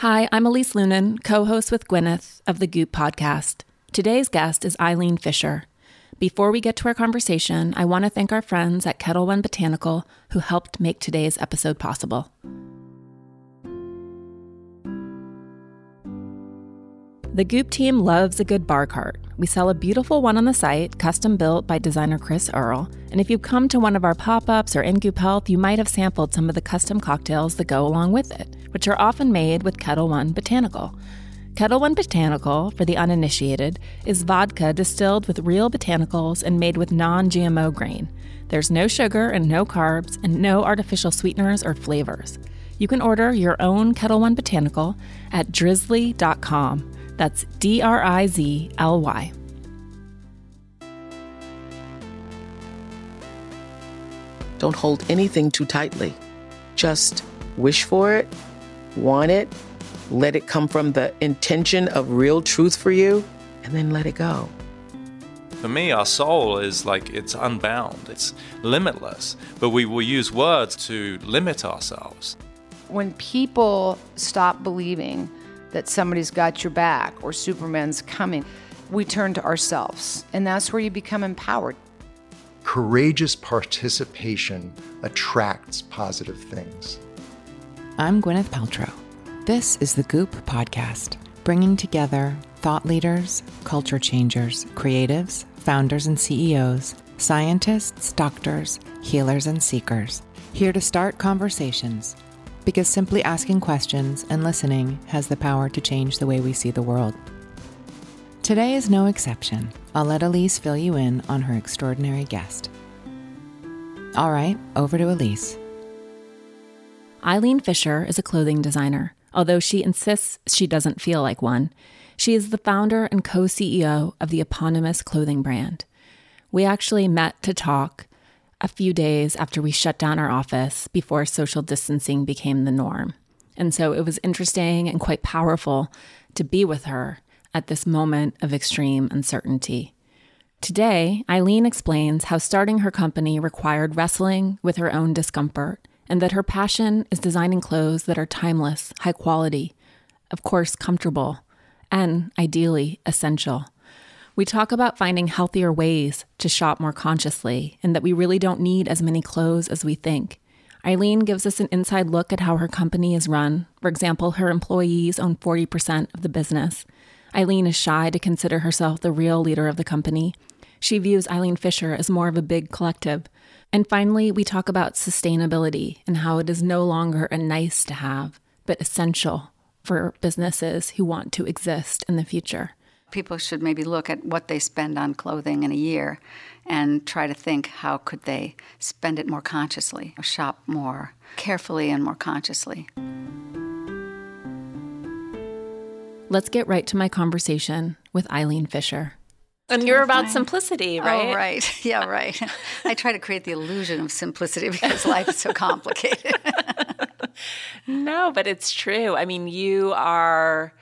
Hi, I'm Elise Loehnen, co host with Gwyneth of the Goop podcast. Today's guest is Eileen Fisher. Before we get to our conversation, I want to thank our friends at Ketel One Botanical who helped make today's episode possible. The Goop team loves a good bar cart. We sell a beautiful one on the site, custom built by designer Chris Earle. And if you've come to one of our pop ups or in Goop Health, you might have sampled some of the custom cocktails that go along with it, which are often made with Ketel One Botanical. Ketel One Botanical, for the uninitiated, is vodka distilled with real botanicals and made with non GMO grain. There's no sugar and no carbs and no artificial sweeteners or flavors. You can order your own Ketel One Botanical at drizly.com. That's D R I Z L Y. Don't hold anything too tightly. Just wish for it, want it, let it come from the intention of real truth for you, and then let it go. For me, our soul is like it's unbound, it's limitless, but we will use words to limit ourselves. When people stop believing that somebody's got your back or Superman's coming, we turn to ourselves, and that's where you become empowered. Courageous participation attracts positive things. I'm Gwyneth Paltrow. This is the Goop Podcast, bringing together thought leaders, culture changers, creatives, founders and CEOs, scientists, doctors, healers, and seekers, here to start conversations. Because simply asking questions and listening has the power to change the way we see the world. Today is no exception. I'll let Elise fill you in on her extraordinary guest. All right, over to Elise. Eileen Fisher is a clothing designer, although she insists she doesn't feel like one. She is the founder and co CEO of the eponymous clothing brand. We actually met to talk a few days after we shut down our office before social distancing became the norm. And so it was interesting and quite powerful to be with her at this moment of extreme uncertainty. Today, Eileen explains how starting her company required wrestling with her own discomfort and that her passion is designing clothes that are timeless, high quality, of course, comfortable, and ideally essential. We talk about finding healthier ways to shop more consciously and that we really don't need as many clothes as we think. Eileen gives us an inside look at how her company is run. For example, her employees own 40% of the business. Eileen is shy to consider herself the real leader of the company. She views Eileen Fisher as more of a big collective. And finally, we talk about sustainability and how it is no longer a nice to have, but essential for businesses who want to exist in the future. People should maybe look at what they spend on clothing in a year and try to think how could they spend it more consciously or shop more carefully and more consciously. Let's get right to my conversation with Eileen Fisher. And you're about simplicity, right? Oh, right. Yeah, right. I try to create the illusion of simplicity because life is so complicated. no, but it's true. I mean, you are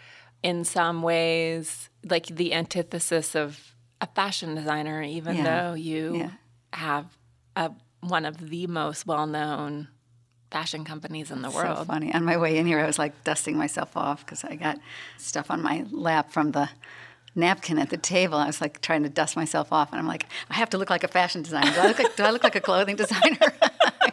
in some ways like the antithesis of a fashion designer, even yeah. though you yeah. have a, one of the most well known fashion companies in the That's world. So funny. On my way in here, I was like dusting myself off because I got stuff on my lap from the napkin at the table. I was like trying to dust myself off, and I'm like, I have to look like a fashion designer. Do I look like, do I look like a clothing designer?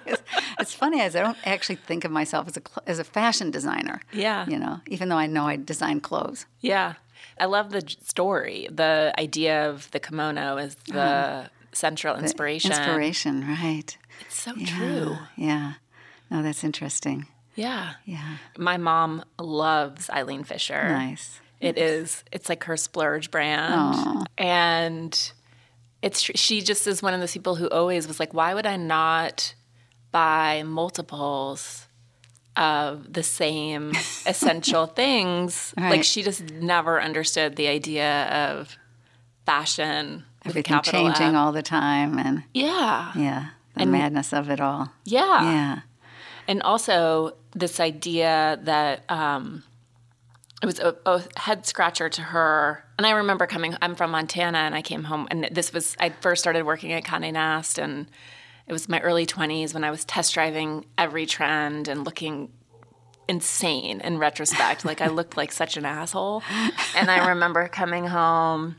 it's, it's, funny as I don't actually think of myself as a as a fashion designer. Yeah, you know, even though I know I design clothes. Yeah, I love the story. The idea of the kimono is the uh, central inspiration. Inspiration, right? It's so yeah, true. Yeah. No, that's interesting. Yeah. Yeah. My mom loves Eileen Fisher. Nice. It is. It's like her splurge brand. Aww. And it's she just is one of those people who always was like, why would I not buy multiples of the same essential things? Right. Like she just never understood the idea of fashion. Everything changing F. all the time and Yeah. Yeah. The And- madness of it all. Yeah. Yeah. And also this idea that um, it was a, a, head scratcher to her. And I remember coming, I'm from Montana and I came home and this was, I first started working at Conde Nast and it was my early 20s when I was test driving every trend and looking insane in retrospect. like I looked like such an asshole. And I remember coming home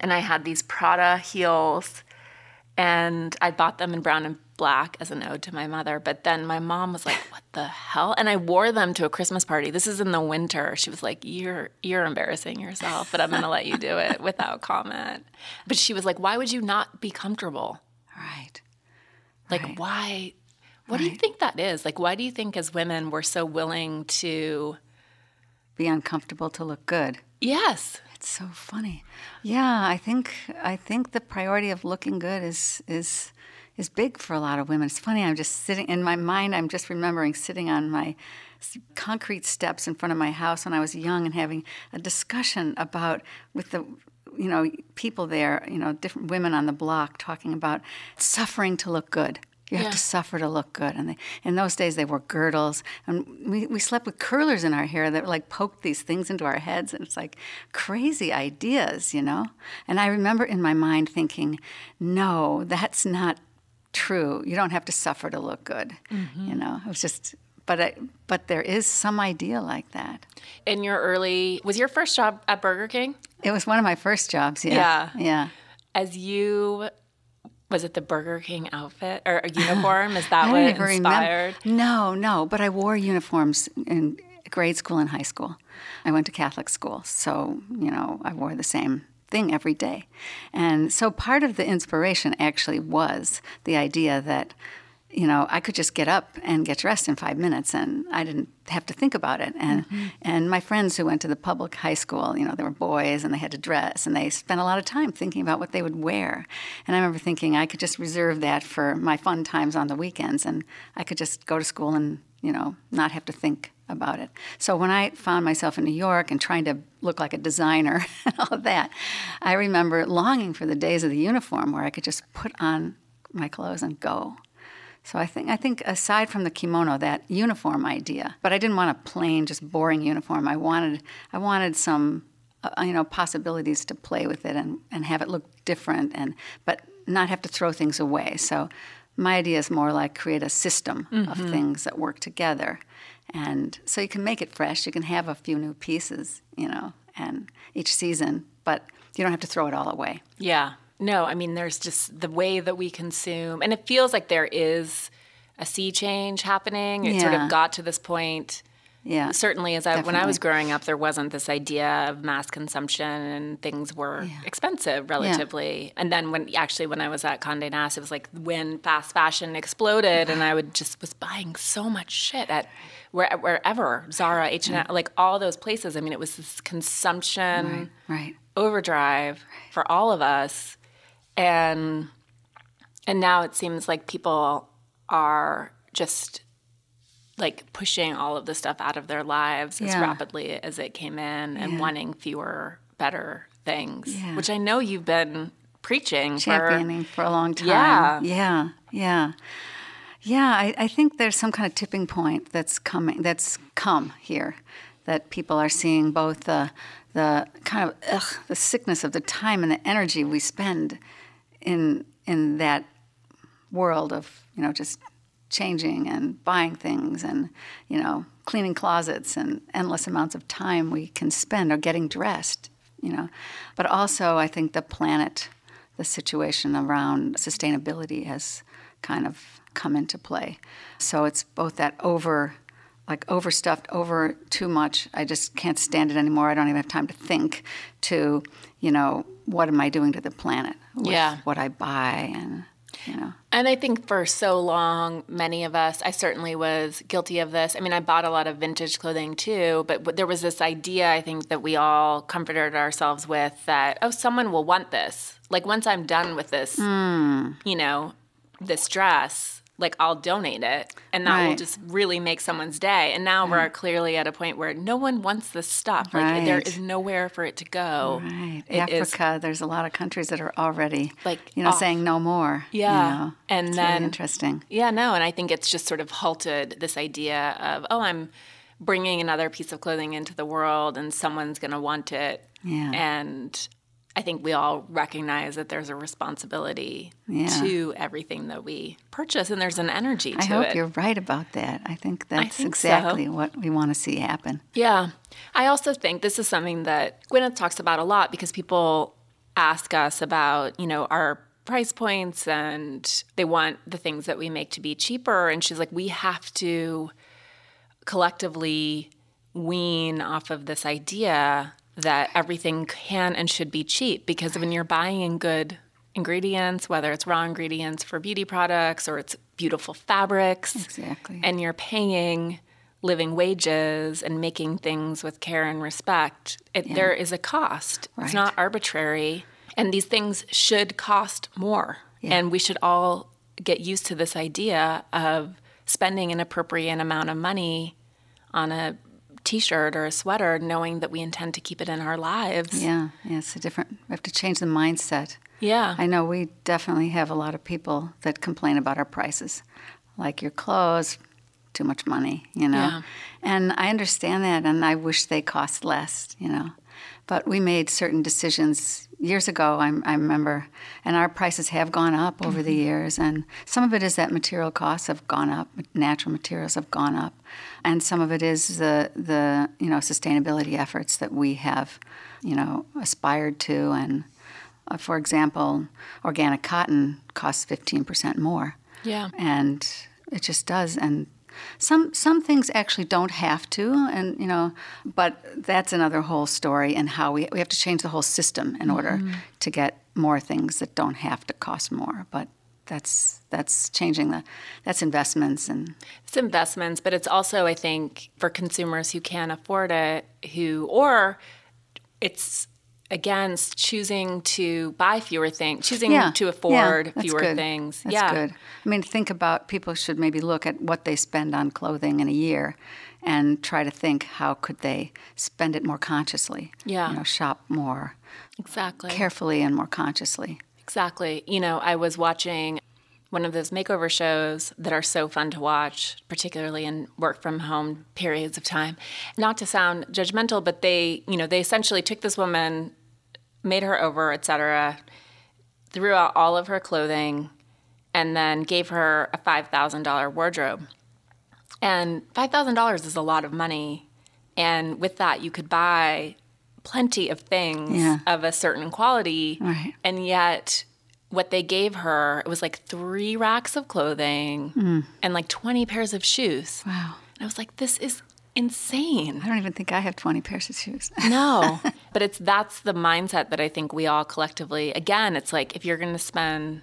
and I had these Prada heels and I bought them in brown and black as an ode to my mother. But then my mom was like, "What the hell?" And I wore them to a Christmas party. This is in the winter. She was like, "You're you're embarrassing yourself, but I'm going to let you do it without comment." But she was like, "Why would you not be comfortable? Right. Like Right. why what do you think that is? Like why do you think as women we're so willing to Be uncomfortable to look good. Yes. It's so funny. Yeah, I think I think the priority of looking good is is is big for a lot of women. It's funny. I'm just sitting in my mind. I'm just remembering sitting on my concrete steps in front of my house when I was young and having a discussion about with the you know people there. You know, different women on the block talking about suffering to look good. You have Yeah. to suffer to look good. And they, in those days, they wore girdles. And we, we slept with curlers in our hair that like poked these things into our heads. And it's like crazy ideas, you know? And I remember in my mind thinking, no, that's not true. You don't have to suffer to look good. Mm-hmm. You know, it was just, but, I, but there is some idea like that. In your early was your first job at Burger King? It was one of my first jobs. Yeah. Yeah. Yeah. As you was it the Burger King outfit or a uniform? Is that what inspired? remember. No, no, but I wore uniforms in grade school and high school. I went to Catholic school, so you know I wore the same thing every day, and so part of the inspiration actually was the idea that you know I could just get up and get dressed in five minutes, and I didn't have to think about it. And mm-hmm. and my friends who went to the public high school, you know, they were boys and they had to dress, and they spent a lot of time thinking about what they would wear. And I remember thinking I could just reserve that for my fun times on the weekends, and I could just go to school and you know not have to think about it. So when I found myself in New York and trying to look like a designer and all of that, I remember longing for the days of the uniform where I could just put on my clothes and go. So I think I think aside from the kimono, that uniform idea, but I didn't want a plain, just boring uniform. I wanted I wanted some, uh, you know, possibilities to play with it and, and have it look different, and but not have to throw things away. So my idea is more like create a system of things that work together, and so you can make it fresh. You can have a few new pieces, you know, and each season, but you don't have to throw it all away. Yeah. No, I mean, there's just the way that we consume, and it feels like there is a sea change happening. It sort of got to this point. Yeah, Certainly, as I, when I was growing up, there wasn't this idea of mass consumption, and things were expensive relatively. And then, when actually, when I was at Condé Nast, it was like when fast fashion exploded, and I would just was buying so much shit at where, wherever Zara, H and M, like all those places. I mean, it was this consumption right. overdrive for all of us and and now it seems like people are just like pushing all of the stuff out of their lives as rapidly as it came in and wanting fewer better things Yeah. which i know you've been preaching for for a long time. Yeah. yeah, yeah, yeah. I, I think there's some kind of tipping point that's coming. That's come here, that people are seeing both the the kind of ugh, the sickness of the time and the energy we spend in in that world of you know just changing and buying things and you know cleaning closets and endless amounts of time we can spend or getting dressed you know. But also i think the planet the situation around sustainability has kind of come into play. So it's both that over like overstuffed over too much i just can't stand it anymore i don't even have time to think to you know what am i doing to the planet with Yeah. what i buy and you know And I think for so long, many of us, I certainly was guilty of this. I mean, I bought a lot of vintage clothing too, but there was this idea, I think, that we all comforted ourselves with that, oh, someone will want this. Like, once I'm done with this, hmm. you know, this dress, like, I'll donate it. And that will just really make someone's day. And now we're mm. clearly at a point where no one wants this stuff. Like, there Right. is nowhere for it to go. Right. It is- Africa, there's a lot of countries that are already Like, you know off. saying no more. you Yeah. know. And It's then- really interesting. Yeah, no, and I think it's just sort of halted this idea of, oh, I'm bringing another piece of clothing into the world and someone's going to want it. Yeah. And I think we all recognize that there's a responsibility Yeah. to everything that we purchase, and there's an energy to it. I hope it. you're right about that. I think that's think so. exactly what we want to see happen. Yeah. I also think this is something that Gwyneth talks about a lot because people ask us about, you know, our price points and they want the things that we make to be cheaper. And she's like, we have to collectively wean off of this idea that everything can and should be cheap because when you're buying good ingredients, whether it's raw ingredients for beauty products or it's beautiful fabrics, Exactly. and you're paying living wages and making things with care and respect, it, there is a cost. Right. It's not arbitrary. And these things should cost more. And we should all get used to this idea of spending an appropriate amount of money on a t-shirt or a sweater knowing that we intend to keep it in our lives. Yeah, yeah, it's a different. We have to change the mindset. Yeah. I know we definitely have a lot of people that complain about our prices, like your clothes, too much money, you know. Yeah. And I understand that, and I wish they cost less, you know. But we made certain decisions years ago. I, I remember, and our prices have gone up over the mm-hmm. years. And some of it is that material costs have gone up, natural materials have gone up, and some of it is the the you know sustainability efforts that we have, you know, aspired to. And uh, for example, organic cotton costs fifteen percent more Yeah. and it just does and some some things actually don't have to and you know but that's another whole story and how we we have to change the whole system in order to get more things that don't have to cost more but that's that's changing the that's investments and It's investments, but it's also, I think, for consumers who can't afford it, who, or it's against choosing to buy fewer things, choosing yeah to yeah, afford that's fewer good. things. that's yeah. good i mean think about people should maybe look at what they spend on clothing in a year and try to think how could they spend it more consciously Yeah. you know shop more Exactly. carefully and more consciously Exactly. You know, I was watching one of those makeover shows that are so fun to watch, particularly in work from home periods of time. Not to sound judgmental, but they, you know, they essentially took this woman, made her over, etc., threw out all of her clothing, and then gave her a $5,000 wardrobe. And $5,000 is a lot of money. And with that, you could buy plenty of things Yeah. of a certain quality. Right. And yet, what they gave her, it was like three racks of clothing and like 20 pairs of shoes. Mm. wow And I was like, this is insane. I don't even think I have 20 pairs of shoes. No, but it's that's the mindset that I think we all collectively. Again, it's like if you're going to spend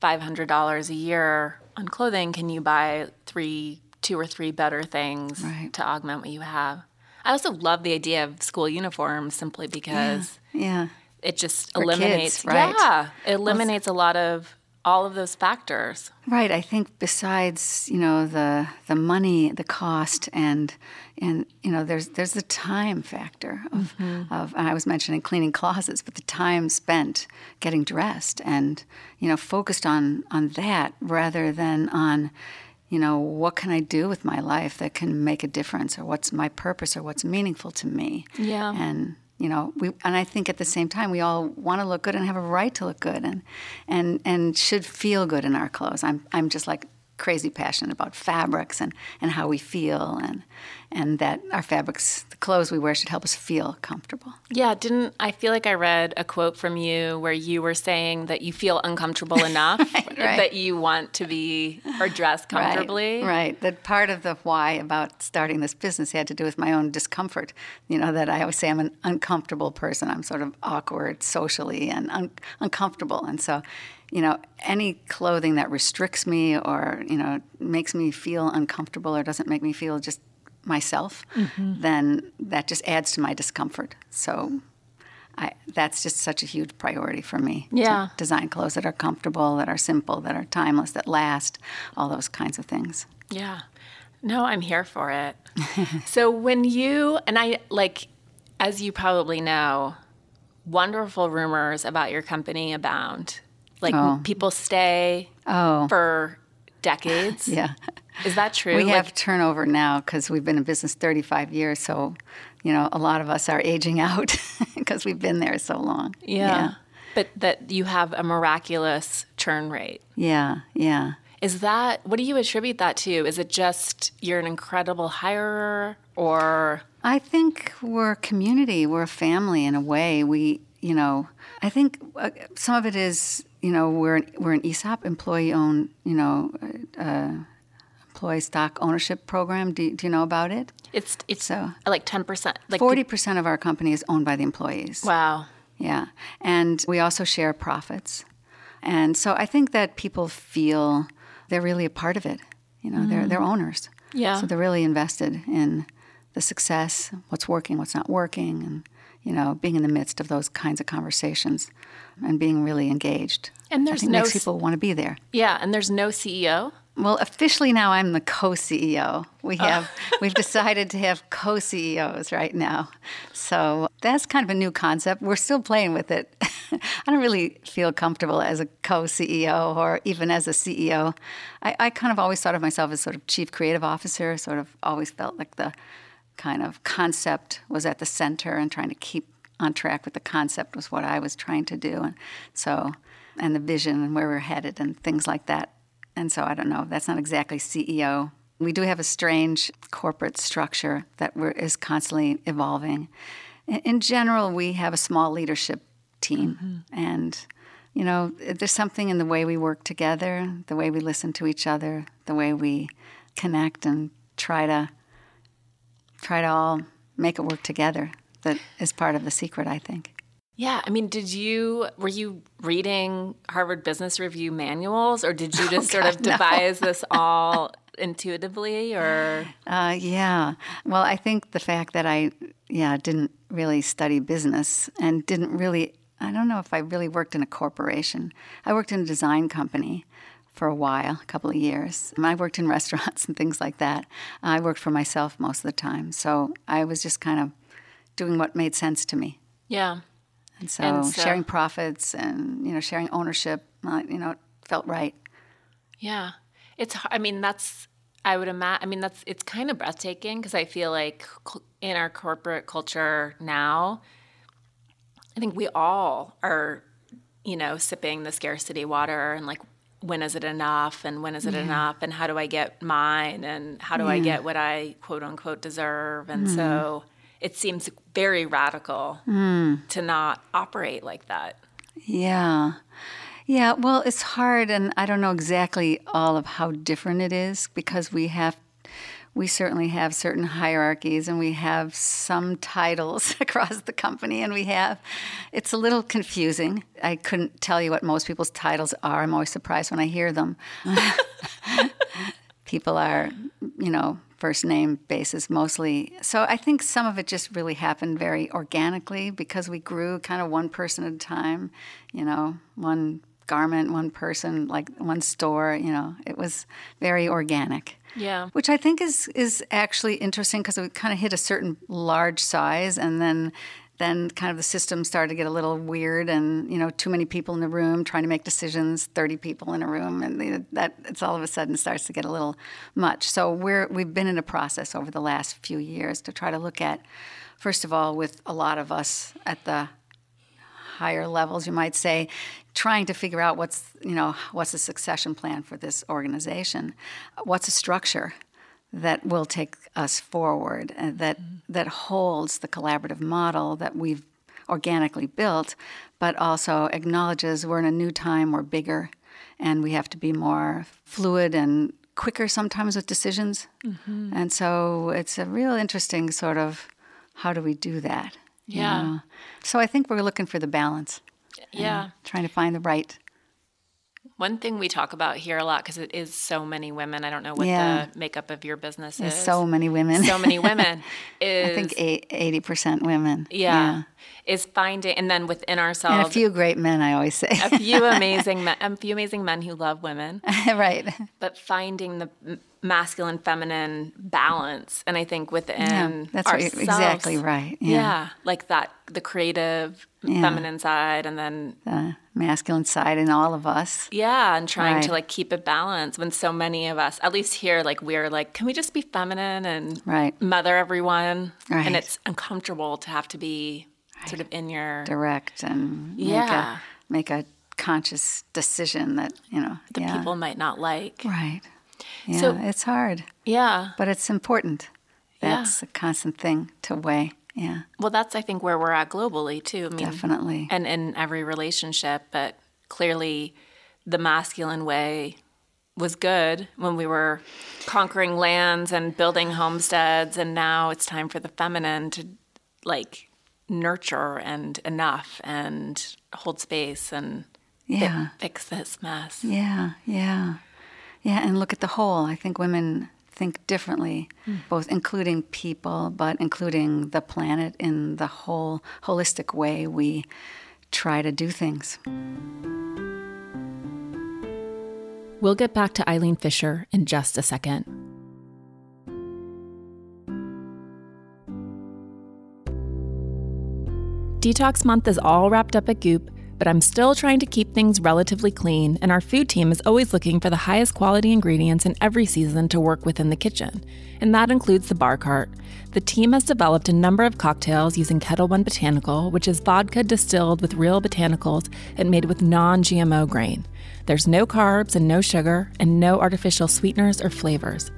five hundred dollars a year on clothing, can you buy three, two or three better things Right. to augment what you have? I also love the idea of school uniforms simply because yeah. it just For eliminates. kids, right? Yeah, it eliminates a lot of all of those factors. Right. I think besides, you know, the the money, the cost and and you know, there's there's the time factor of mm-hmm. of and I was mentioning cleaning closets, but the time spent getting dressed and, you know, focused on on that rather than on you know, what can I do with my life that can make a difference or what's my purpose or what's meaningful to me? Yeah. And you know, we and I think at the same time we all want to look good and have a right to look good and and and should feel good in our clothes. I'm I'm just like crazy passionate about fabrics and, and how we feel and and that our fabrics the clothes we wear should help us feel comfortable. Yeah, didn't I feel like I read a quote from you where you were saying that you feel uncomfortable enough that you want to be or dress comfortably? Right, right. That part of the why about starting this business had to do with my own discomfort. You know, that I always say I'm an uncomfortable person. I'm sort of awkward socially and un- uncomfortable. And so, you know, any clothing that restricts me or, you know, makes me feel uncomfortable or doesn't make me feel just myself, mm-hmm. then that just adds to my discomfort. So, I, that's just such a huge priority for me. to Yeah. design clothes that are comfortable, that are simple, that are timeless, that last, all those kinds of things. Yeah. No, I'm here for it. so when you and I like as you probably know, wonderful rumors about your company abound. Like Oh. people stay Oh, for decades. yeah. Is that true? We Like, have turnover now because we've been in business 35 years. So, you know, a lot of us are aging out because we've been there so long. Yeah. But that you have a miraculous churn rate. Yeah, yeah. Is that what do you attribute that to? Is it just you're an incredible hirer or I think we're a community, we're a family in a way. We, you know, I think uh, some of it is, you know, we're an, we're an ESOP employee owned, you know, uh, employee stock ownership program. Do, do you know about it? it's it's So- like 10%. Like Forty percent of our company is owned by the employees. Wow. Yeah. And we also share profits. And so I think that people feel they're really a part of it. You know, they're, they're mm. owners. Yeah. So they're really invested in the success, what's working, what's not working, and, you know, being in the midst of those kinds of conversations and being really engaged. And there's no makes people want to be there. Yeah, and there's no CEO. Well, officially now I'm the co-CEO. We ah. have we've decided to have co-CEOs right now. So that's kind of a new concept. We're still playing with it. I don't really feel comfortable as a co-CEO or even as a CEO. I, I kind of always thought of myself as sort of chief creative officer, sort of always felt like the kind of concept was at the center and trying to keep on track with the concept was what I was trying to do. And so and the vision and where we're headed and things like that. And so I don't know, that's not exactly CEO. We do have a strange corporate structure that we're, is constantly evolving. In, in general, we have a small leadership team. Mm-hmm. And, you know, there's something in the way we work together, the way we listen to each other, the way we connect and try to try to all make it work together that is part of the secret, I think. Yeah, I mean, did you were you reading Harvard Business Review manuals, or did you just sort of Oh, God, no. devise this all intuitively, or Uh, yeah. Well, I think the fact that I, yeah, didn't really study business and didn't really, I don't know if I really worked in a corporation. I worked in a design company for a while, a couple of years. I worked in restaurants and things like that. I worked for myself most of the time. So I was just kind of doing what made sense to me. yeah? And so, And so- sharing profits and, you know, sharing ownership, uh, you know, felt right. Yeah, it's. I mean, that's. I would imagine. I mean, that's. It's kind of breathtaking because I feel like in our corporate culture now, I think we all are, you know, sipping the scarcity water and like, when is it enough, and when is it enough, and how do I get mine, and how do I get what I quote unquote deserve, and so it seems very radical hmm. to not operate like that. Yeah. Yeah, well, it's hard, and I don't know exactly all of how different it is because we have, we certainly have certain hierarchies and we have some titles across the company, and we have, it's a little confusing. I couldn't tell you what most people's titles are. I'm always surprised when I hear them. People are, you know, first name basis mostly. So I think some of it just really happened very organically because we grew kind of one person at a time, you know, one garment, one person, like one store, you know. It was very organic. Yeah. Which I think is is actually interesting because we kind of hit a certain large size and then then kind of the system started to get a little weird and you know too many people in the room trying to make decisions 30 people in a room and you know, that it's all of a sudden starts to get a little much. So we're we've been in a process over the last few years to try to look at first of all with a lot of us at the higher levels you might say trying to figure out what's you know what's the succession plan for this organization? What's a structure that will take us forward and that mm-hmm. That holds the collaborative model that we've organically built but also acknowledges we're in a new time we're bigger and we have to be more fluid and quicker sometimes with decisions mm-hmm. and so it's a real interesting sort of how do we do that you Yeah. know? so i think we're looking for the balance Yeah. trying to find the right One thing we talk about here a lot because it is so many women. I don't know what Yeah. the makeup of your business there's is. so many women so many women. Is i think 80% women yeah, is finding and then within ourselves and a few great men i always say a few amazing men, a few amazing men who love women, right but finding the masculine feminine balance. And I think within Yeah, that's ourselves, exactly right, yeah. like that the creative Yeah. feminine side, and then the masculine side in all of us Yeah, and trying to like keep it balanced when so many of us, at least here, like we're like, can we just be feminine and Right. mother everyone? Right. And it's uncomfortable to have to be sort of in your direct and Yeah. make a make a conscious decision that you know the yeah. people might not like. right. Yeah, So- it's hard, Yeah. but it's important. Yeah. That's a constant thing to weigh. Yeah, Well, that's I think where we're at globally too. I mean, definitely. and in every relationship, but clearly the masculine way was good when we were conquering lands and building homesteads and now it's time for the feminine to like nurture and enough and hold space and fi- Yeah. fix this mess. Yeah, yeah. Yeah, and look at the whole. I think women think differently, hmm. both including people, but including the planet in the whole holistic way we try to do things. We'll get back to Eileen Fisher in just a second. Detox month is all wrapped up at Goop, but I'm still trying to keep things relatively clean, and our food team is always looking for the highest quality ingredients in every season to work with in the kitchen. And that includes the bar cart. The team has developed a number of cocktails using Ketel One Botanical, which is vodka distilled with real botanicals and made with non GMO grain. There's no carbs and no sugar, and no artificial sweeteners or flavors.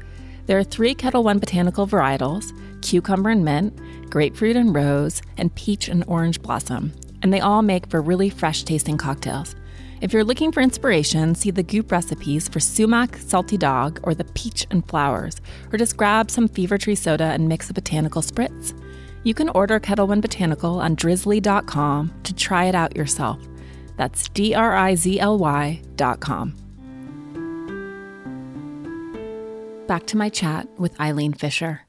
There are three Ketel One botanical varietals cucumber and mint, grapefruit and rose, and peach and orange blossom, and they all make for really fresh tasting cocktails. If you're looking for inspiration, see the Goop recipes for sumac, salty dog, or the peach and flowers, or just grab some Fever Tree soda and mix a botanical spritz. You can order Ketel One Botanical on drizly.com to try it out yourself. That's D R I Z L Y dot com. Back to my chat with Eileen Fisher.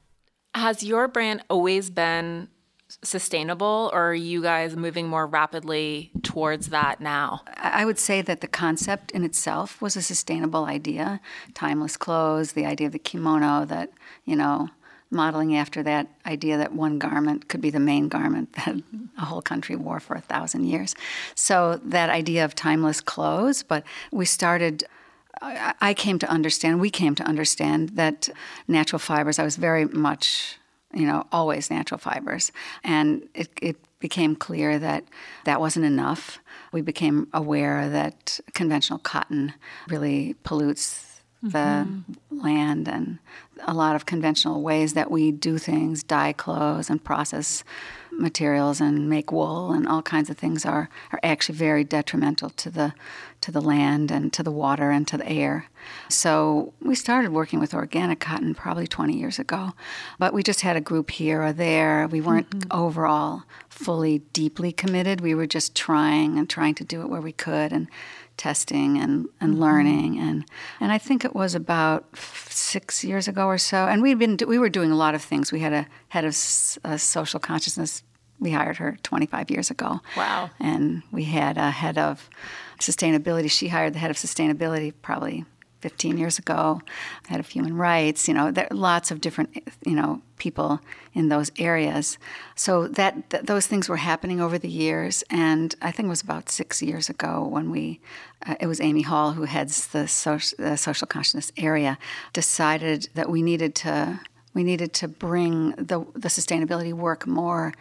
Has your brand always been sustainable, or are you guys moving more rapidly towards that now? I would say that the concept in itself was a sustainable idea. Timeless clothes, the idea of the kimono, that, you know, modeling after that idea that one garment could be the main garment that a whole country wore for a thousand years. So that idea of timeless clothes, but we started. I I came to understand, we came to understand that natural fibers, I was very much, you know, always natural fibers. And it, it became clear that that wasn't enough. We became aware that conventional cotton really pollutes the mm-hmm. land and a lot of conventional ways that we do things, dye clothes and process materials and make wool and all kinds of things are, are actually very detrimental to the to the land and to the water and to the air. So we started working with organic cotton probably 20 years ago, but we just had a group here or there. We weren't overall fully deeply committed. We were just trying and trying to do it where we could and testing and, and learning and and I think it was about f- six years ago or so. And we'd been we were doing a lot of things. We had a head of s- uh, social consciousness. We hired her 25 years ago. Wow. And we had a head of sustainability. She hired the head of sustainability probably 15 years ago. Head of human rights. You know, there are lots of different you know people in those areas. So that th- those things were happening over the years. And I think it was about six years ago when we, uh, it was Amy Hall who heads the, soc- the social consciousness area, decided that we needed to we needed to bring the the sustainability work more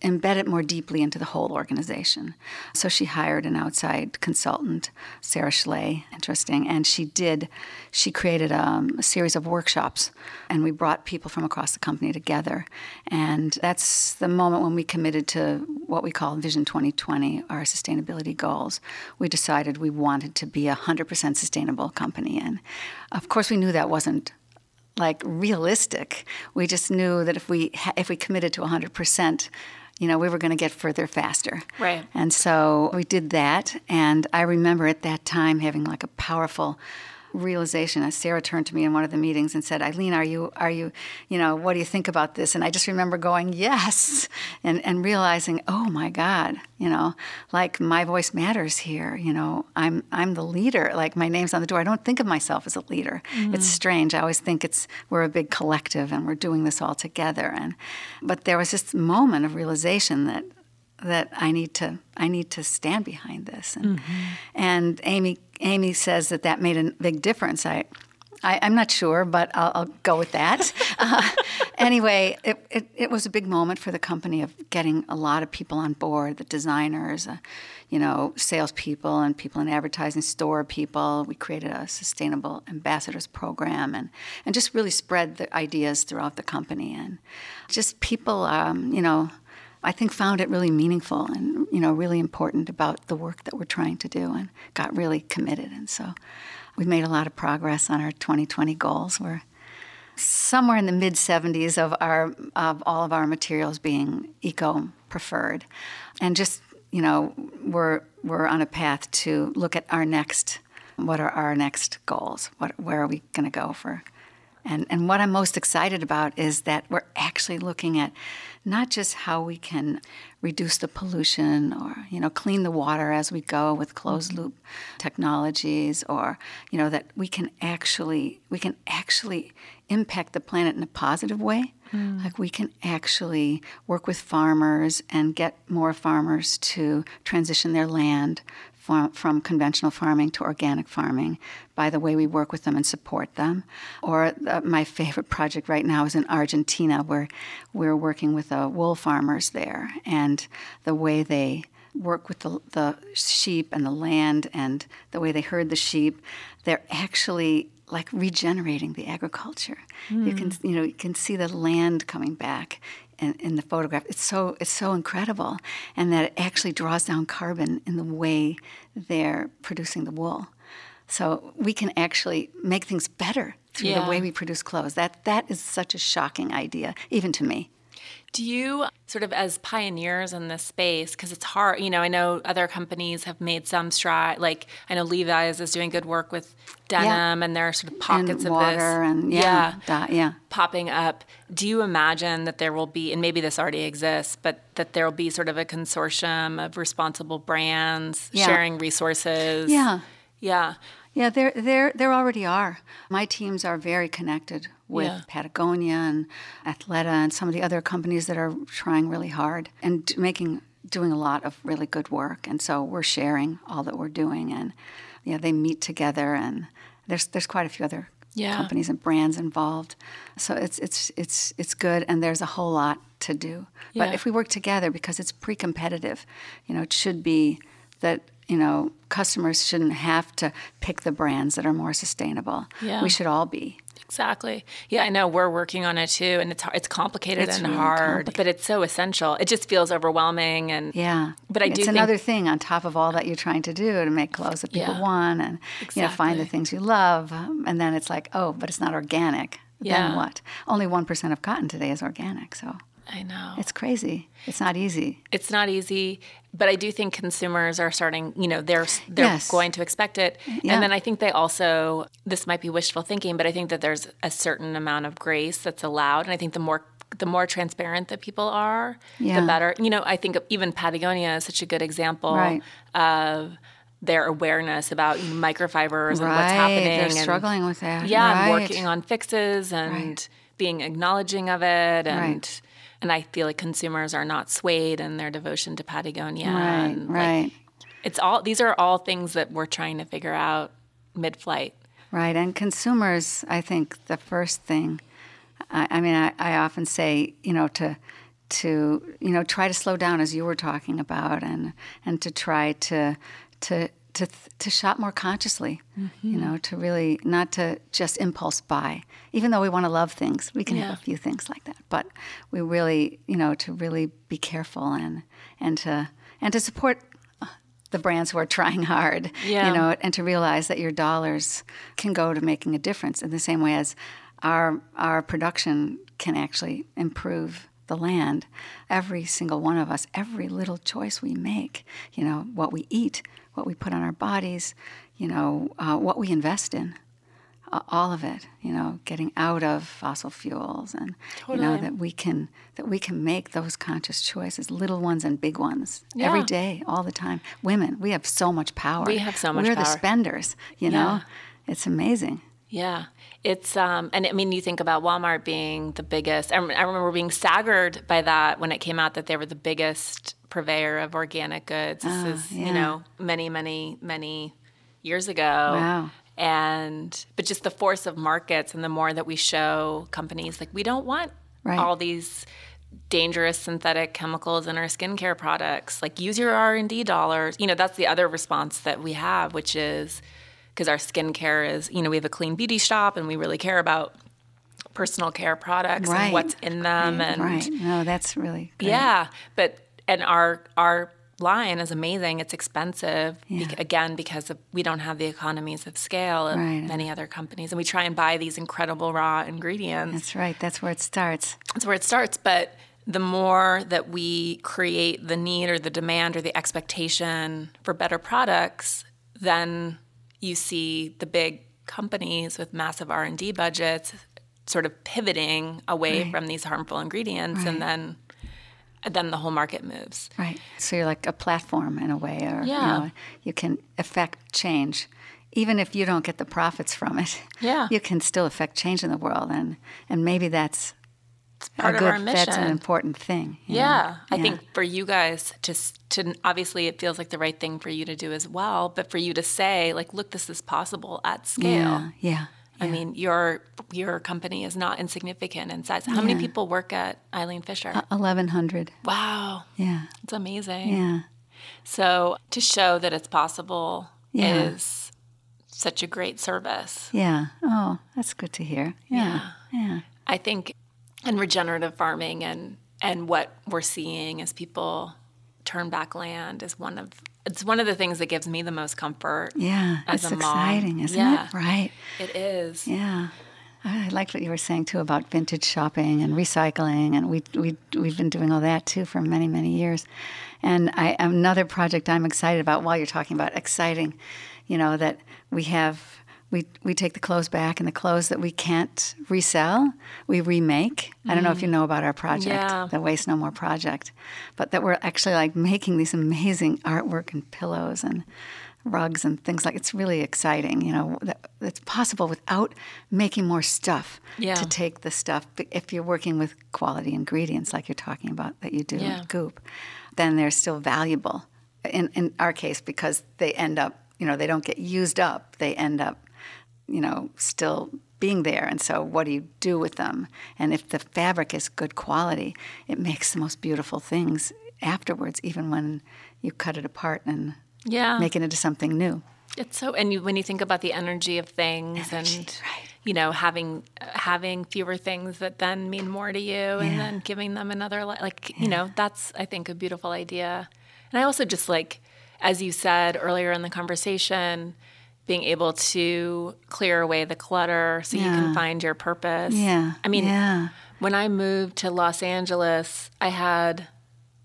embed it more deeply into the whole organization. So she hired an outside consultant, Sarah Schley, interesting, and she did, she created um, a series of workshops, and we brought people from across the company together. And that's the moment when we committed to what we call Vision 2020, our sustainability goals. We decided we wanted to be a 100% sustainable company. And of course, we knew that wasn't like realistic. We just knew that if we if we committed to 100%, you know, we were going to get further faster. Right. And so we did that, and I remember at that time having like a powerful realization as Sarah turned to me in one of the meetings and said, Eileen, are you, are you, you know, what do you think about this? And I just remember going, yes, and, and realizing, oh my God, you know, like my voice matters here. You know, I'm, I'm the leader. Like my name's on the door. I don't think of myself as a leader. Mm-hmm. It's strange. I always think it's, we're a big collective and we're doing this all together. And, but there was this moment of realization that that I need to I need to stand behind this and mm-hmm. and Amy Amy says that that made a big difference I I, am not sure, but I'll, I'll go with that. uh, anyway, it, it, it, was a big moment for the company of getting a lot of people on board the designers, uh, you know, salespeople, and people in advertising, store people. We created a sustainable ambassadors program and, and just really spread the ideas throughout the company. And just people, um, you know, I think found it really meaningful and you know really important about the work that we're trying to do and got really committed. And so we've made a lot of progress on our 2020 goals. We're somewhere in the mid 70s of our of all of our materials being eco preferred. And just you know we're we're on a path to look at our next what are our next goals? What where are we going to go for and, and what I'm most excited about is that we're actually looking at not just how we can reduce the pollution or you know clean the water as we go with closed loop technologies or you know that we can actually we can actually impact the planet in a positive way mm. like we can actually work with farmers and get more farmers to transition their land from, from conventional farming to organic farming by the way we work with them and support them. Or uh, my favorite project right now is in Argentina, where we're working with the wool farmers there and the way they work with the, the sheep and the land and the way they herd the sheep. They're actually like regenerating the agriculture. Mm. You can hmm. you know you can see the land coming back in, in, the photograph. It's so it's so incredible, and that it actually draws down carbon in the way they're producing the wool. So we can actually make things better through yeah. the way we produce clothes. That that is such a shocking idea, even to me. Do you sort of as pioneers in this space because it's hard, you know, I know other companies have made some stride like I know Levi's is doing good work with denim yeah. and there are sort of pockets and of water this and yeah, yeah, that, yeah popping up. Do you imagine that there will be and maybe this already exists, but that there will be sort of a consortium of responsible brands yeah. sharing resources? Yeah. Yeah. Yeah, there, there, there already are. My teams are very connected with yeah. Patagonia and Athleta and some of the other companies that are trying really hard and making, doing a lot of really good work. And so we're sharing all that we're doing, and yeah, they meet together, and there's there's quite a few other yeah. companies and brands involved. So it's it's it's it's good, and there's a whole lot to do. Yeah. But if we work together, because it's pre-competitive, you know, it should be that you know, customers shouldn't have to pick the brands that are more sustainable. Yeah. We should all be. Exactly. Yeah, I know we're working on it too, and it's it's complicated it's and really hard, complicated. but it's so essential. It just feels overwhelming, and yeah. But I it's do. It's another thing on top of all that you're trying to do to make clothes that people yeah. want, and exactly. you know, find the things you love, and then it's like, oh, but it's not organic. Yeah. Then what? Only one percent of cotton today is organic, so I know. It's crazy. It's not easy. It's not easy, but I do think consumers are starting, you know, they're they're yes. going to expect it. Yeah. And then I think they also this might be wishful thinking, but I think that there's a certain amount of grace that's allowed and I think the more the more transparent that people are, yeah. the better. You know, I think even Patagonia is such a good example right. of their awareness about microfibers right. and what's happening. They're and, struggling with that. Yeah, right. and working on fixes and being acknowledging of it and and I feel like consumers are not swayed in their devotion to Patagonia. Right, and, right. Like, it's all these are all things that we're trying to figure out mid-flight. Right, and consumers, I think the first thing, I, I mean, I, I often say, you know, to to you know try to slow down as you were talking about, and and to try to to to to shop more consciously, mm-hmm. you know, to really not to just impulse buy. Even though we want to love things, we can yeah. have a few things like that, but we really, you know, to really be careful and and to and to support uh, the brands who are trying hard, yeah. you know, and to realize that your dollars can go to making a difference in the same way as our our production can actually improve the land. Every single one of us, every little choice we make, you know, what we eat, what we put on our bodies, you know, uh, what we invest in. Uh, all of it, you know, getting out of fossil fuels, and totally. you know that we can that we can make those conscious choices, little ones and big ones, yeah. every day, all the time. Women, we have so much power. We have so much. We're power. the spenders. You know, yeah. it's amazing. Yeah, it's um, and I mean, you think about Walmart being the biggest. I, I remember being staggered by that when it came out that they were the biggest purveyor of organic goods. This uh, is, yeah. you know, many, many, many years ago. Wow. and but just the force of markets and the more that we show companies like we don't want Right. all these dangerous synthetic chemicals in our skincare products like use your r&d dollars you know that's the other response that we have which is because our skincare is you know we have a clean beauty shop and we really care about personal care products Right. and what's in them and right. No, that's really great. yeah, but and our our line is amazing. It's expensive Yeah. bec- again because of, we don't have the economies of scale of Right. many other companies, and we try and buy these incredible raw ingredients. That's right. That's where it starts. That's where it starts. But the more that we create the need or the demand or the expectation for better products, then you see the big companies with massive R and D budgets sort of pivoting away Right. from these harmful ingredients, and then then the whole market moves. Right. So you're like a platform in a way, or you, Yeah. know, you can affect change. Even if you don't get the profits from it, Yeah. you can still affect change in the world, and and maybe that's part a of good. our That's an important thing. you know? Yeah, I think for you guys to to obviously it feels like the right thing for you to do as well, but for you to say like, look, this is possible at scale. Yeah. Yeah. I mean, your your company is not insignificant in size. How many people work at Eileen Fisher? Uh, eleven hundred. wow, Yeah. it's amazing. Yeah. So to show that it's possible Yeah. is such a great service. Yeah. Oh, that's good to hear. Yeah. Yeah. I think in regenerative farming and and what we're seeing as people turn back land is one of it's one of the things that gives me the most comfort. Yeah. As it's a mom. exciting, isn't Yeah. it? Right. It is. Yeah. I liked what you were saying too about vintage shopping and recycling, and we we we've been doing all that too for many many years. And I another project I'm excited about. While you're talking about exciting, you know that we have we we take the clothes back, and the clothes that we can't resell, we remake. I don't know if you mm. know about our project, Yeah. the Waste No More project, but that we're actually like making these amazing artwork and pillows and rugs and things like it's really exciting you know that it's possible without making more stuff Yeah. to take the stuff if you're working with quality ingredients like you're talking about that you do Yeah. at goop then they're still valuable in, in our case because they end up you know they don't get used up they end up you know still being there and so what do you do with them and if the fabric is good quality it makes the most beautiful things afterwards even when you cut it apart and Yeah. make it into something new. It's so, and you, when you think about the energy of things, and right. you know, having having fewer things that then mean more to you, and then giving them another, li- like you know, that's I think a beautiful idea. And I also just like, as you said earlier in the conversation, being able to clear away the clutter so you can find your purpose. Yeah. I mean, yeah. when I moved to Los Angeles, I had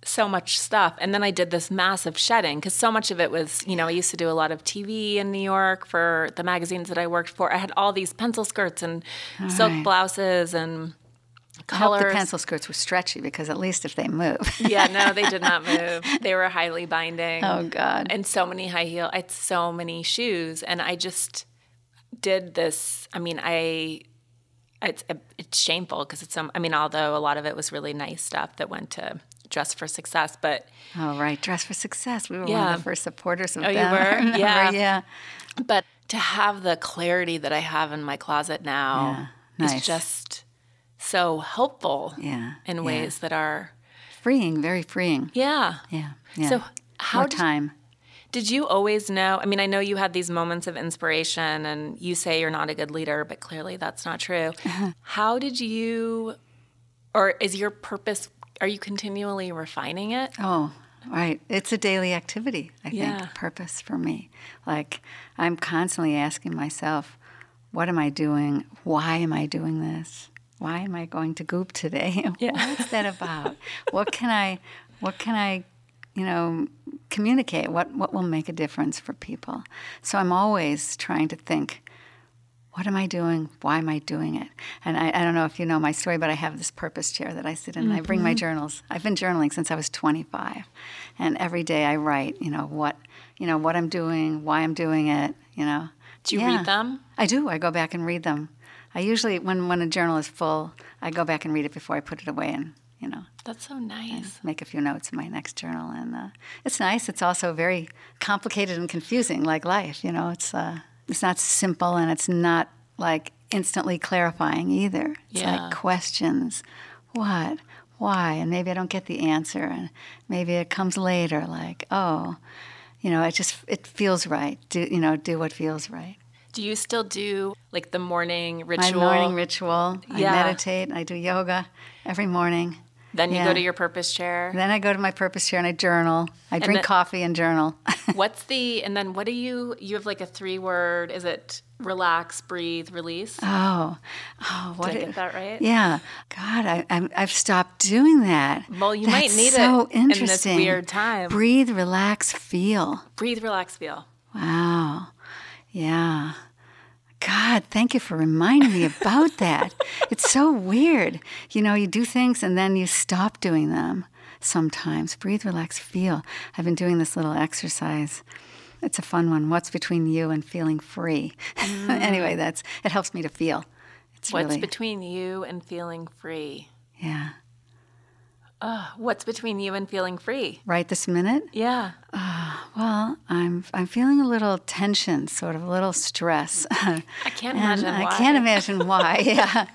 so much stuff. And then I did this massive shedding because so much of it was, you know, I used to do a lot of TV in New York for the magazines that I worked for. I had all these pencil skirts and silk right. blouses and I hope the pencil skirts were stretchy because at least if they move. yeah, no, they did not move. They were highly binding. oh God. And so many high heel, I had so many shoes, and I just did this. I mean, I it's it's shameful because it's some. I mean, although a lot of it was really nice stuff that went to Dress for Success, but oh right, Dress for Success. We were one of the first supporters of Oh, you them. were? I remember, Yeah. yeah. but to have the clarity that I have in my closet now Yeah, is just so helpful Yeah, in yeah. ways that are Freeing, very freeing. yeah. Yeah. yeah. So how More time. Did you always know? I mean, I know you had these moments of inspiration and you say you're not a good leader, but clearly that's not true. How did you, or is your purpose, are you continually refining it? Oh, right. It's a daily activity, I Yeah. think, purpose for me. Like, I'm constantly asking myself, what am I doing? Why am I doing this? Why am I going to Goop today? Yeah. What's that about? what can I, what can I, you know, communicate? What, what will make a difference for people? So I'm always trying to think, what am I doing? Why am I doing it? And I, I don't know if you know my story, but I have this purpose chair that I sit in and I bring Mm-hmm. my journals. I've been journaling since I was 25. And every day I write, you know, what, you know, what I'm doing, why I'm doing it, you know. Do you Yeah. read them? I do. I go back and read them. I usually, when, when a journal is full, I go back and read it before I put it away and, you know, That's so nice. make a few notes in my next journal. And uh, it's nice. It's also very complicated and confusing, like life, you know. It's, uh, it's not simple and it's not like instantly clarifying either. It's Yeah. like questions. What? Why? And maybe I don't get the answer and maybe it comes later like, oh, you know, it just it feels right. Do you know, do what feels right. Do you still do like the morning ritual? My morning ritual. Yeah. I meditate, I do yoga every morning. Then you Yeah. go to your purpose chair. Then I go to my purpose chair and I journal. I drink then- coffee and journal. What's the and then what do you you have like a three word? Is it relax, breathe, release? oh, oh, what Did I it- get that right? Yeah, God, I, I'm, I've stopped doing that. Well, you might That's need it so in this interesting. weird time. Breathe, relax, feel. Breathe, relax, feel. Wow, yeah. God, thank you for reminding me about that. It's so weird. You know, you do things and then you stop doing them sometimes. Breathe, relax, feel. I've been doing this little exercise. It's a fun one. What's between you and feeling free? anyway, mm. that's it helps me to feel. It's What's really between you and feeling free? yeah. What's between you and feeling free? Right this minute? Yeah. Well, I'm I'm feeling a little tension, sort of a little stress. I can't imagine I why. can't imagine why. Yeah,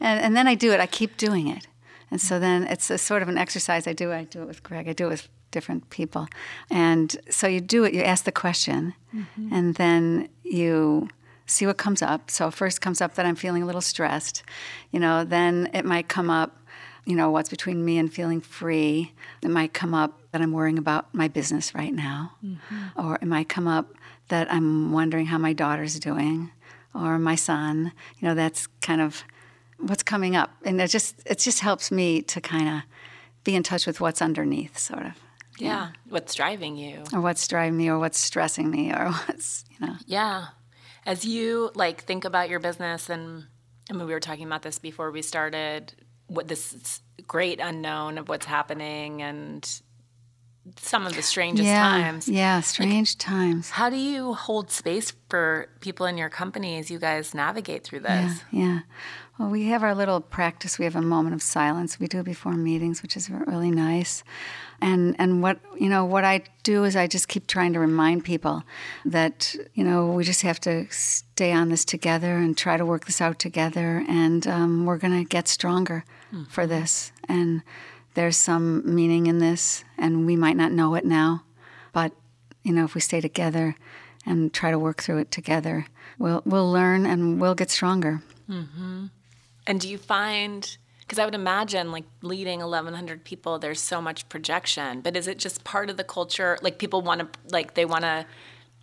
and and then I do it. I keep doing it, and so then it's a sort of an exercise. I do. I do it with Greg. I do it with different people, and so you do it. You ask the question, Mm-hmm. and then you see what comes up. So first comes up that I'm feeling a little stressed. You know, then it might come up you know, what's between me and feeling free. It might come up that I'm worrying about my business right now. Mm-hmm. Or it might come up that I'm wondering how my daughter's doing or my son. You know, that's kind of what's coming up. And it just it just helps me to kind of be in touch with what's underneath, sort of. Yeah. What's driving you? Or what's driving me or what's stressing me or what's, you know. Yeah. As you like think about your business and I mean we were talking about this before we started what this great unknown of what's happening and some of the strangest yeah, times. Yeah, strange times. How do you hold space for people in your company as you guys navigate through Yeah, this? yeah. Well, we have our little practice. We have a moment of silence we do before meetings, which is really nice. And and what you know, what I do is I just keep trying to remind people that you know we just have to stay on this together and try to work this out together, and um, we're going to get stronger for this. And there's some meaning in this, and we might not know it now, but you know, if we stay together and try to work through it together, we'll we'll learn and we'll get stronger. And do you find because I would imagine like leading 1100 people there's so much projection, but is it just part of the culture like people want to like they want to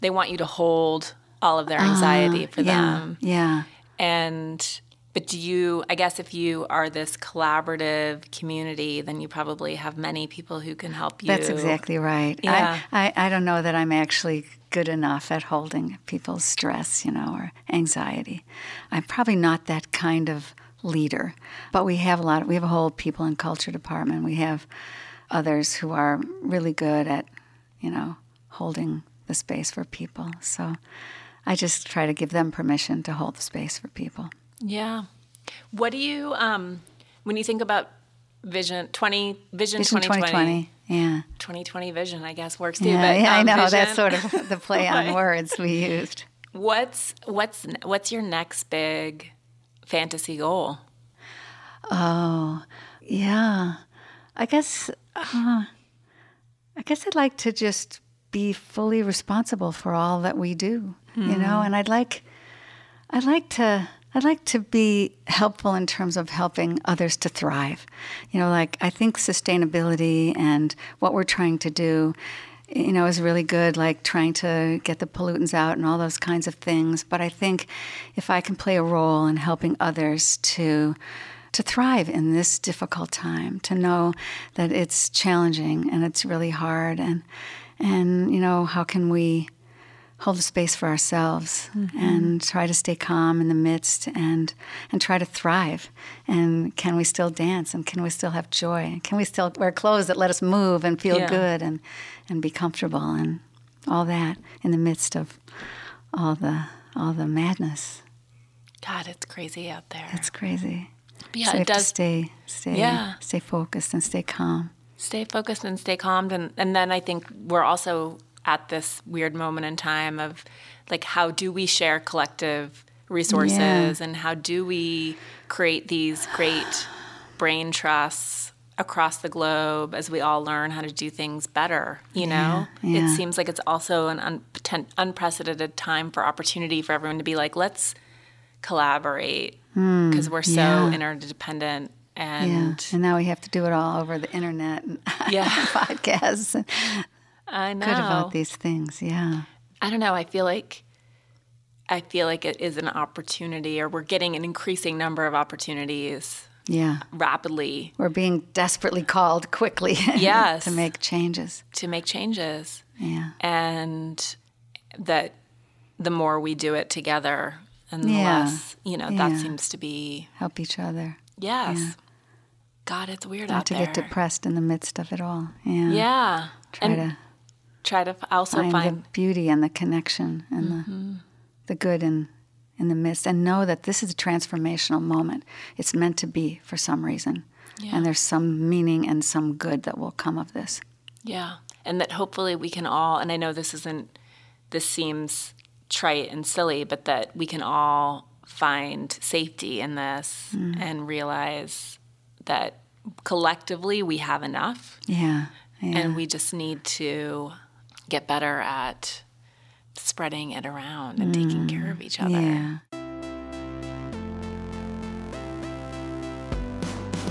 they want you to hold all of their anxiety for Uh, yeah, them. yeah, And but do you I guess if you are this collaborative community, then you probably have many people who can help you. that's exactly right. Yeah. I, I I don't know that I'm actually good enough at holding people's stress, you know, or anxiety. I'm probably not that kind of leader, but we have a lot. we have a whole people and culture department. We have others who are really good at, you know, holding the space for people. So I just try to give them permission to hold the space for people. Yeah. What do you um when you think about vision 20 vision, Vision 2020, 2020. Yeah. 2020 vision I guess works too Yeah, but yeah, I um, know. vision- That's sort of the play on words we used. What's what's what's your next big fantasy goal? Oh, yeah. I guess. Uh, I guess I'd like to just be fully responsible for all that we do, you know. And I'd like, I'd like to, I'd like to be helpful in terms of helping others to thrive. You know, like I think sustainability and what we're trying to do you know, is really good, like trying to get the pollutants out and all those kinds of things. But I think if I can play a role in helping others to to thrive in this difficult time, to know that it's challenging and it's really hard, and and you know, how can we hold a space for ourselves mm-hmm. and try to stay calm in the midst and and try to thrive. And can we still dance? And can we still have joy? And can we still wear clothes that let us move and feel Yeah. good and and be comfortable and all that in the midst of all the all the madness? God, it's crazy out there. it's crazy. Yeah, so we it have to does stay stay Yeah. stay focused and stay calm. Stay focused and stay calmed. And and then I think we're also at this weird moment in time of like how do we share collective resources Yeah. and how do we create these great brain trusts across the globe as we all learn how to do things better you know yeah. it seems like it's also an un- unprecedented time for opportunity for everyone to be like let's collaborate because we're so Hmm, yeah. interdependent Yeah. and And now we have to do it all over the internet and Yeah. podcasts. I know good about these things. Yeah. I don't know. I feel like I feel like it is an opportunity, or we're getting an increasing number of opportunities Yeah. rapidly We're being desperately called quickly Yes. to make changes. to make changes, Yeah. and that the more we do it together, and the Yeah. less you know, Yeah. that seems to be Help each other. yes. God, it's weird Not out to there. get depressed in the midst of it all. Yeah. yeah, Try and to try to also find, find, the beauty and the connection and Mm-hmm. the the good in in the midst and know that this is a transformational moment. It's meant to be for some reason. Yeah. And there's some meaning and some good that will come of this. Yeah. And that hopefully we can all, and I know this isn't, this seems trite and silly, but that we can all find safety in this and realize that collectively we have enough Yeah. Yeah. and we just need to get better at spreading it around and taking mm. care of each other. yeah.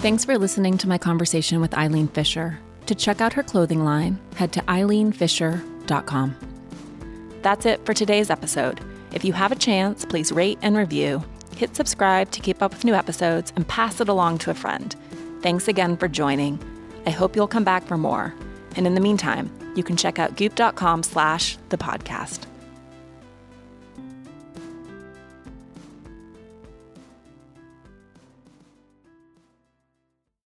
Thanks for listening to my conversation with Eileen Fisher. To check out her clothing line, head to eileenfisher.com. That's it for today's episode. If you have a chance, please rate and review, hit subscribe to keep up with new episodes, and pass it along to a friend. Thanks again for joining. I hope you'll come back for more. And in the meantime, you can check out goop.com slash the podcast.